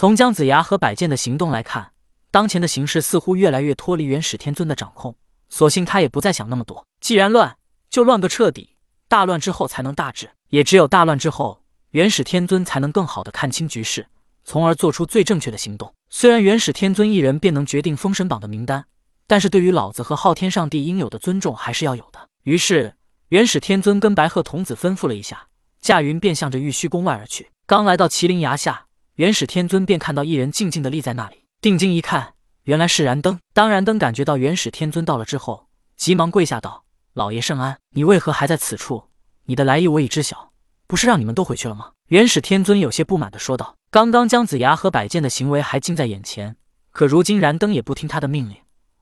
从姜子牙和摆剑的行动来看，当前的形势似乎越来越脱离元始天尊的掌控。索性他也不再想那么多，既然乱，就乱个彻底。大乱之后才能大治，也只有大乱之后，元始天尊才能更好的看清局势，从而做出最正确的行动。虽然元始天尊一人便能决定封神榜的名单，但是对于老子和昊天上帝应有的尊重还是要有的。于是，元始天尊跟白鹤童子吩咐了一下，驾云便向着玉虚宫外而去。刚来到麒麟崖下，元始天尊便看到一人静静的立在那里，定睛一看。原来是燃灯。当燃灯感觉到元始天尊到了之后，急忙跪下道：“老爷圣安，你为何还在此处？你的来意我已知晓，不是让你们都回去了吗？”元始天尊有些不满的说道：“刚刚姜子牙和摆件的行为还近在眼前，可如今燃灯也不听他的命令，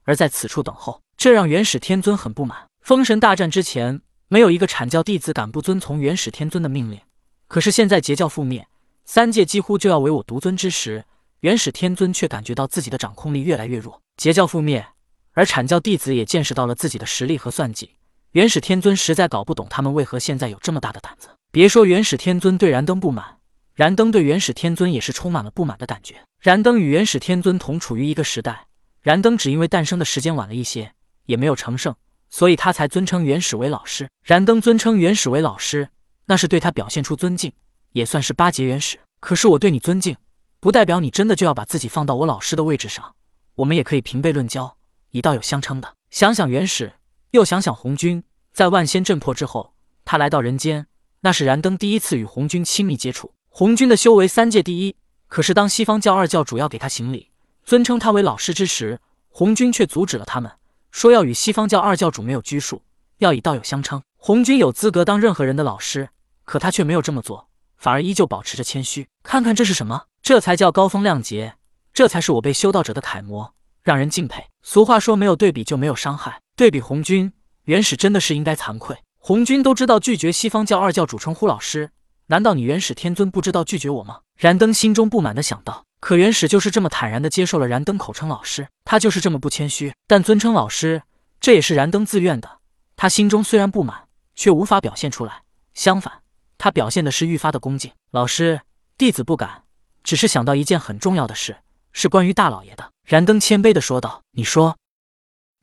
而在此处等候，这让元始天尊很不满。封神大战之前，没有一个阐教弟子敢不遵从元始天尊的命令，可是现在截教覆灭，三界几乎就要唯我独尊之时。”元始天尊却感觉到自己的掌控力越来越弱，截教覆灭，而阐教弟子也见识到了自己的实力和算计。元始天尊实在搞不懂他们为何现在有这么大的胆子。别说元始天尊对燃灯不满，燃灯对元始天尊也是充满了不满的感觉。燃灯与元始天尊同处于一个时代，燃灯只因为诞生的时间晚了一些，也没有成圣，所以他才尊称元始为老师。燃灯尊称元始为老师，那是对他表现出尊敬，也算是巴结元始。可是我对你尊敬。不代表你真的就要把自己放到我老师的位置上，我们也可以平辈论交，以道友相称的。想想元始，又想想红军，在万仙阵破之后，他来到人间，那是燃灯第一次与红军亲密接触。红军的修为三界第一，可是当西方教二教主要给他行礼，尊称他为老师之时，红军却阻止了他们，说要与西方教二教主没有拘束，要以道友相称。红军有资格当任何人的老师，可他却没有这么做，反而依旧保持着谦虚。看看这是什么？这才叫高风亮节，这才是我被修道者的楷模，让人敬佩。俗话说，没有对比就没有伤害。对比红军，元始真的是应该惭愧。红军都知道拒绝西方教二教主称呼老师，难道你元始天尊不知道拒绝我吗？燃灯心中不满的想到。可元始就是这么坦然的接受了燃灯口称老师，他就是这么不谦虚。但尊称老师，这也是燃灯自愿的。他心中虽然不满，却无法表现出来。相反，他表现的是愈发的恭敬。老师，弟子不敢。只是想到一件很重要的事，是关于大老爷的。燃灯谦卑的说道：“你说。”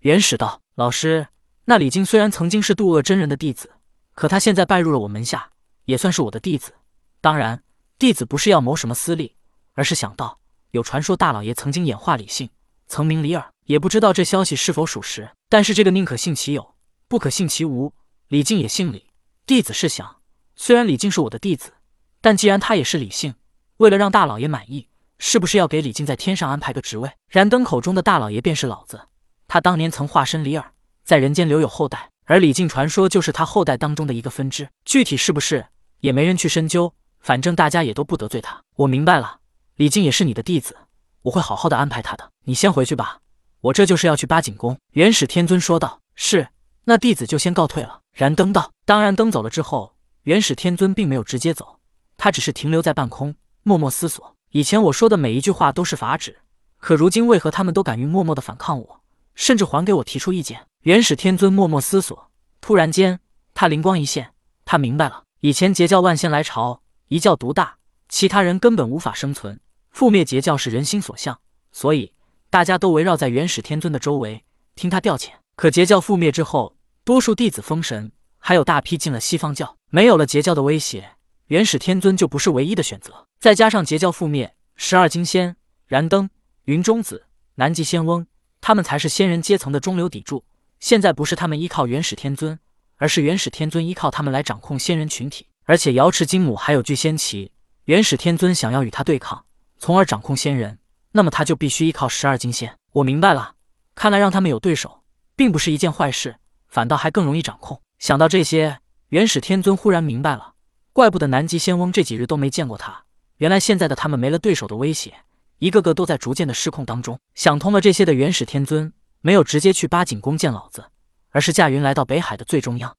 原始道：“老师，那李靖虽然曾经是渡恶真人的弟子，可他现在拜入了我门下，也算是我的弟子。当然，弟子不是要谋什么私利，而是想到有传说大老爷曾经演化李姓，曾名李耳，也不知道这消息是否属实。但是这个宁可信其有，不可信其无。李靖也姓李，弟子是想，虽然李靖是我的弟子，但既然他也是李姓。”为了让大老爷满意，是不是要给李靖在天上安排个职位？燃灯口中的大老爷便是老子，他当年曾化身李耳，在人间留有后代，而李靖传说就是他后代当中的一个分支，具体是不是也没人去深究，反正大家也都不得罪他。我明白了，李靖也是你的弟子，我会好好的安排他的。你先回去吧，我这就是要去八景宫。元始天尊说道：“是，那弟子就先告退了。”燃灯道：“当然，灯走了之后，元始天尊并没有直接走，他只是停留在半空。”默默思索，以前我说的每一句话都是法旨，可如今为何他们都敢于默默的反抗我，甚至还给我提出意见？元始天尊默默思索，突然间他灵光一现，他明白了，以前截教万仙来朝，一教独大，其他人根本无法生存，覆灭截教是人心所向，所以大家都围绕在元始天尊的周围，听他调遣。可截教覆灭之后，多数弟子封神，还有大批进了西方教，没有了截教的威胁。元始天尊就不是唯一的选择，再加上截教覆灭，十二金仙、燃灯、云中子、南极仙翁，他们才是仙人阶层的中流砥柱。现在不是他们依靠元始天尊，而是元始天尊依靠他们来掌控仙人群体。而且瑶池金母还有聚仙旗，元始天尊想要与他对抗，从而掌控仙人，那么他就必须依靠十二金仙。我明白了，看来让他们有对手，并不是一件坏事，反倒还更容易掌控。想到这些，元始天尊忽然明白了。怪不得南极仙翁这几日都没见过他，原来现在的他们没了对手的威胁，一个个都在逐渐的失控当中。想通了这些的元始天尊，没有直接去八景宫见老子，而是驾云来到北海的最中央。